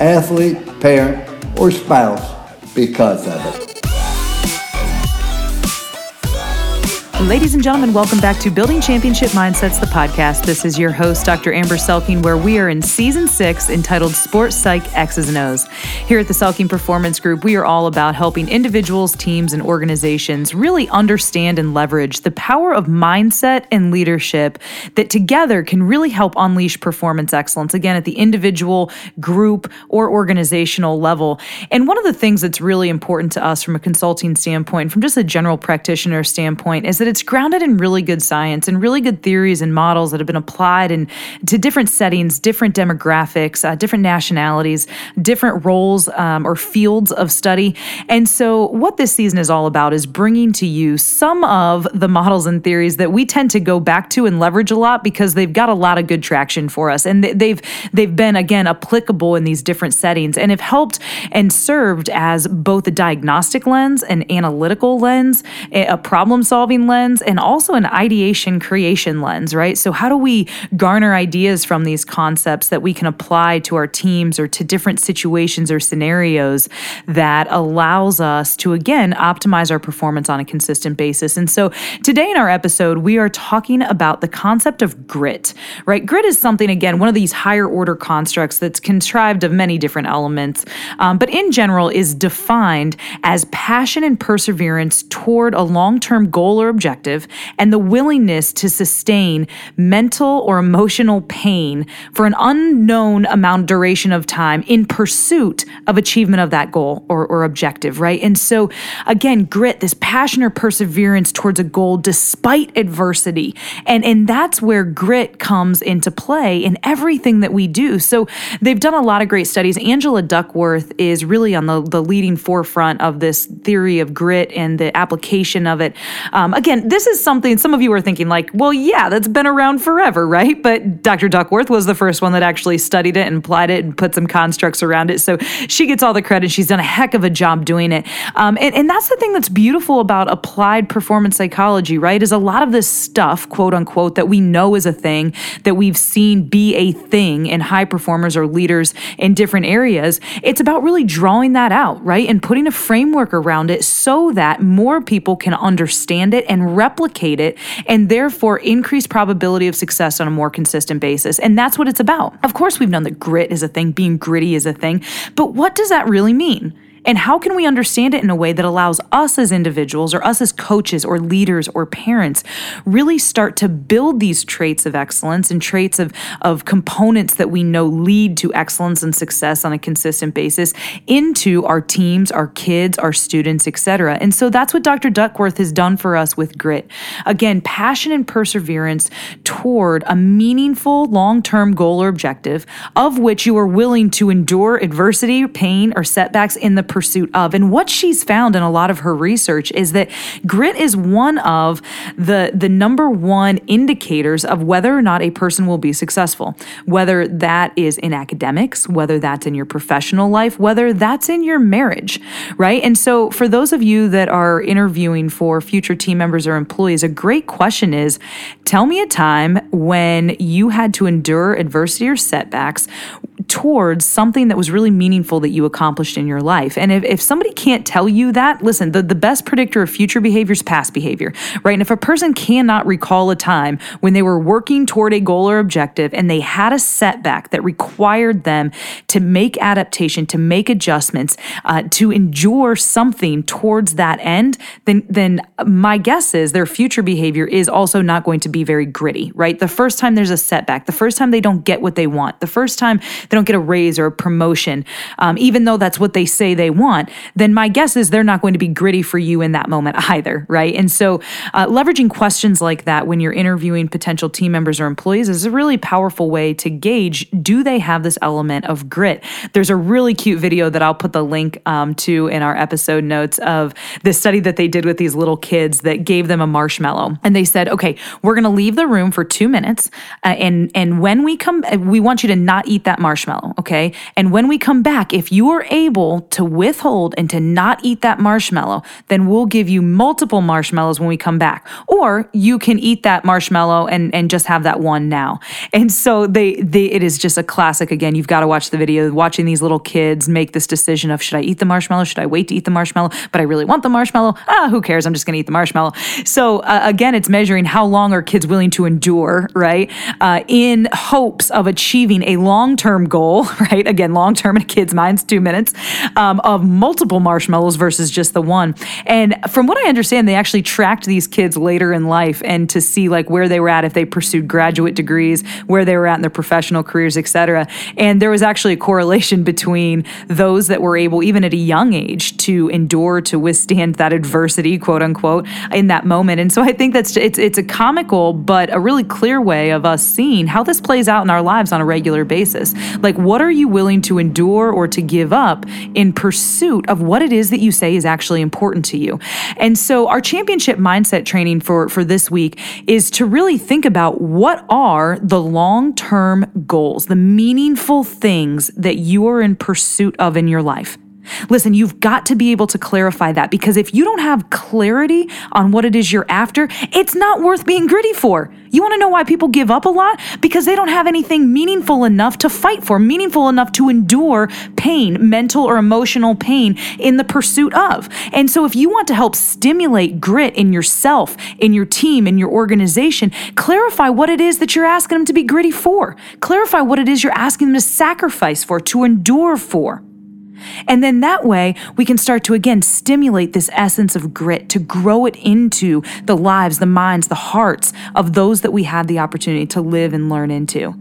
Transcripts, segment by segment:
athlete, parent, or spouse because of it. Ladies and gentlemen, welcome back to Building Championship Mindsets, the podcast. This is your host, Dr. Amber Selking, where we are in season six entitled Sports Psych X's and O's. Here at the Selking Performance Group, we are all about helping individuals, teams, and organizations really understand and leverage the power of mindset and leadership that together can really help unleash performance excellence, again, at the individual, group, or organizational level. And one of the things that's really important to us from a consulting standpoint, from just a general practitioner standpoint, is that that it's grounded in really good science and really good theories and models that have been applied in to different settings, different demographics, uh, different nationalities, different roles um, or fields of study. And so, what this season is all about is bringing to you some of the models and theories that we tend to go back to and leverage a lot because they've got a lot of good traction for us, and they've they've been again applicable in these different settings and have helped and served as both a diagnostic lens, an analytical lens, a problem solving lens lens and also an ideation creation lens, right? So, how do we garner ideas from these concepts that we can apply to our teams or to different situations or scenarios that allows us to, again, optimize our performance on a consistent basis? And so, today in our episode, we are talking about the concept of grit, right? Grit is something, again, one of these higher order constructs that's contrived of many different elements, um, but in general is defined as passion and perseverance toward a long term goal or objective and the willingness to sustain mental or emotional pain for an unknown amount duration of time in pursuit of achievement of that goal or, or objective, right? And so, again, grit, this passion or perseverance towards a goal despite adversity. And, and that's where grit comes into play in everything that we do. So, they've done a lot of great studies. Angela Duckworth is really on the, the leading forefront of this theory of grit and the application of it. Um, again, again, this is something some of you are thinking, like, well, yeah, that's been around forever, right? But Dr. Duckworth was the first one that actually studied it and applied it and put some constructs around it. So she gets all the credit. She's done a heck of a job doing it. Um, and, and that's the thing that's beautiful about applied performance psychology, right? Is a lot of this stuff, quote unquote, that we know is a thing, that we've seen be a thing in high performers or leaders in different areas. It's about really drawing that out, right? And putting a framework around it so that more people can understand it and replicate it and therefore increase probability of success on a more consistent basis. And that's what it's about. Of course, we've known that grit is a thing, being gritty is a thing, but what does that really mean? And how can we understand it in a way that allows us as individuals or us as coaches or leaders or parents really start to build these traits of excellence and traits of, of components that we know lead to excellence and success on a consistent basis into our teams, our kids, our students, etc. And so that's what Dr. Duckworth has done for us with grit. Again, passion and perseverance toward a meaningful long-term goal or objective of which you are willing to endure adversity, pain, or setbacks in the pursuit of. And what she's found in a lot of her research is that grit is one of the, the number one indicators of whether or not a person will be successful, whether that is in academics, whether that's in your professional life, whether that's in your marriage, right? And so, for those of you that are interviewing for future team members or employees, a great question is tell me a time when you had to endure adversity or setbacks towards something that was really meaningful that you accomplished in your life. And if, if somebody can't tell you that, listen, the, the best predictor of future behavior is past behavior, right? And if a person cannot recall a time when they were working toward a goal or objective and they had a setback that required them to make adaptation, to make adjustments, uh, to endure something towards that end, then, then my guess is their future behavior is also not going to be very gritty, right? The first time there's a setback, the first time they don't get what they want, the first time they don't get a raise or a promotion, um, even though that's what they say they want, then my guess is they're not going to be gritty for you in that moment either, right? And so, uh, leveraging questions like that when you're interviewing potential team members or employees is a really powerful way to gauge do they have this element of grit? There's a really cute video that I'll put the link um, to in our episode notes of this study that they did with these little kids that gave them a marshmallow. And they said, okay, we're going to leave the room for two minutes. Uh, and, and when we come, we want you to not eat that marshmallow. Okay. And when we come back, if you are able to withhold and to not eat that marshmallow, then we'll give you multiple marshmallows when we come back. Or you can eat that marshmallow and, and just have that one now. And so they, they, it is just a classic. Again, you've got to watch the video, watching these little kids make this decision of should I eat the marshmallow? Should I wait to eat the marshmallow? But I really want the marshmallow. Ah, who cares? I'm just going to eat the marshmallow. So uh, again, it's measuring how long are kids willing to endure, right? Uh, in hopes of achieving a long term goal, right? Again, long term in a kid's mind's two minutes um, of multiple marshmallows versus just the one. And from what I understand, they actually tracked these kids later in life and to see like where they were at if they pursued graduate degrees, where they were at in their professional careers, et cetera. And there was actually a correlation between those that were able, even at a young age, to endure, to withstand that adversity, quote unquote, in that moment. And so I think that's it's it's a comical but a really clear way of us seeing how this plays out in our lives on a regular basis. Like what are you willing to endure or to give up in pursuit of what it is that you say is actually important to you? And so our championship mindset training for for this week is to really think about what are the long-term goals, the meaningful things that you are in pursuit of in your life. Listen, you've got to be able to clarify that because if you don't have clarity on what it is you're after, it's not worth being gritty for. You want to know why people give up a lot? Because they don't have anything meaningful enough to fight for, meaningful enough to endure pain, mental or emotional pain in the pursuit of. And so, if you want to help stimulate grit in yourself, in your team, in your organization, clarify what it is that you're asking them to be gritty for. Clarify what it is you're asking them to sacrifice for, to endure for. And then that way, we can start to again stimulate this essence of grit to grow it into the lives, the minds, the hearts of those that we had the opportunity to live and learn into.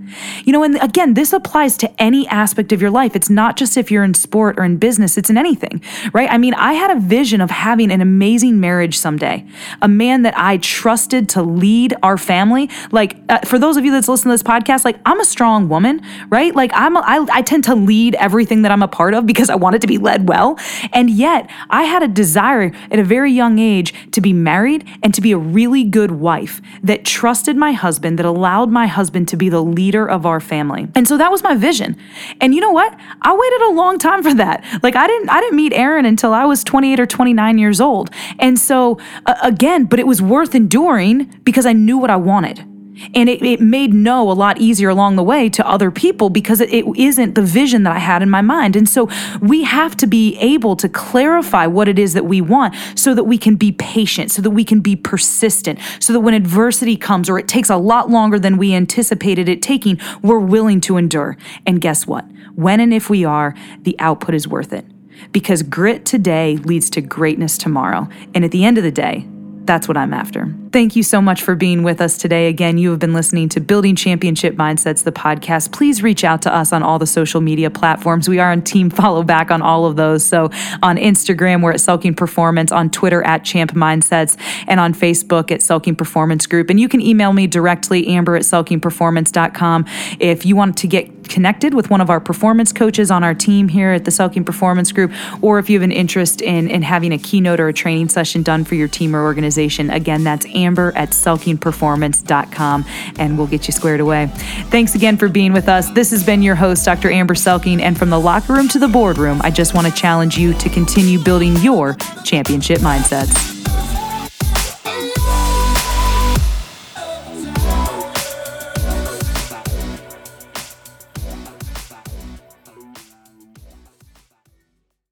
You know, and again, this applies to any aspect of your life. It's not just if you're in sport or in business, it's in anything, right? I mean, I had a vision of having an amazing marriage someday, a man that I trusted to lead our family. Like, uh, for those of you that's listening to this podcast, like, I'm a strong woman, right? Like, I'm, a, I, I tend to lead everything that I'm a part of because because I wanted to be led well. And yet, I had a desire at a very young age to be married and to be a really good wife that trusted my husband, that allowed my husband to be the leader of our family. And so that was my vision. And you know what? I waited a long time for that. Like I didn't I didn't meet Aaron until I was 28 or 29 years old. And so uh, again, but it was worth enduring because I knew what I wanted. And it, it made no a lot easier along the way to other people because it, it isn't the vision that I had in my mind. And so we have to be able to clarify what it is that we want so that we can be patient, so that we can be persistent, so that when adversity comes or it takes a lot longer than we anticipated it taking, we're willing to endure. And guess what? When and if we are, the output is worth it. Because grit today leads to greatness tomorrow. And at the end of the day, that's what I'm after. Thank you so much for being with us today. Again, you have been listening to Building Championship Mindsets, the podcast. Please reach out to us on all the social media platforms. We are on Team Follow Back on all of those. So on Instagram, we're at Selking Performance, on Twitter at Champ Mindsets, and on Facebook at Selking Performance Group. And you can email me directly, amber at selkingperformance.com, if you want to get connected with one of our performance coaches on our team here at the Selking Performance Group, or if you have an interest in, in having a keynote or a training session done for your team or organization. Again, that's amber at selkingperformance.com, and we'll get you squared away. Thanks again for being with us. This has been your host, Dr. Amber Selking, and from the locker room to the boardroom, I just want to challenge you to continue building your championship mindsets.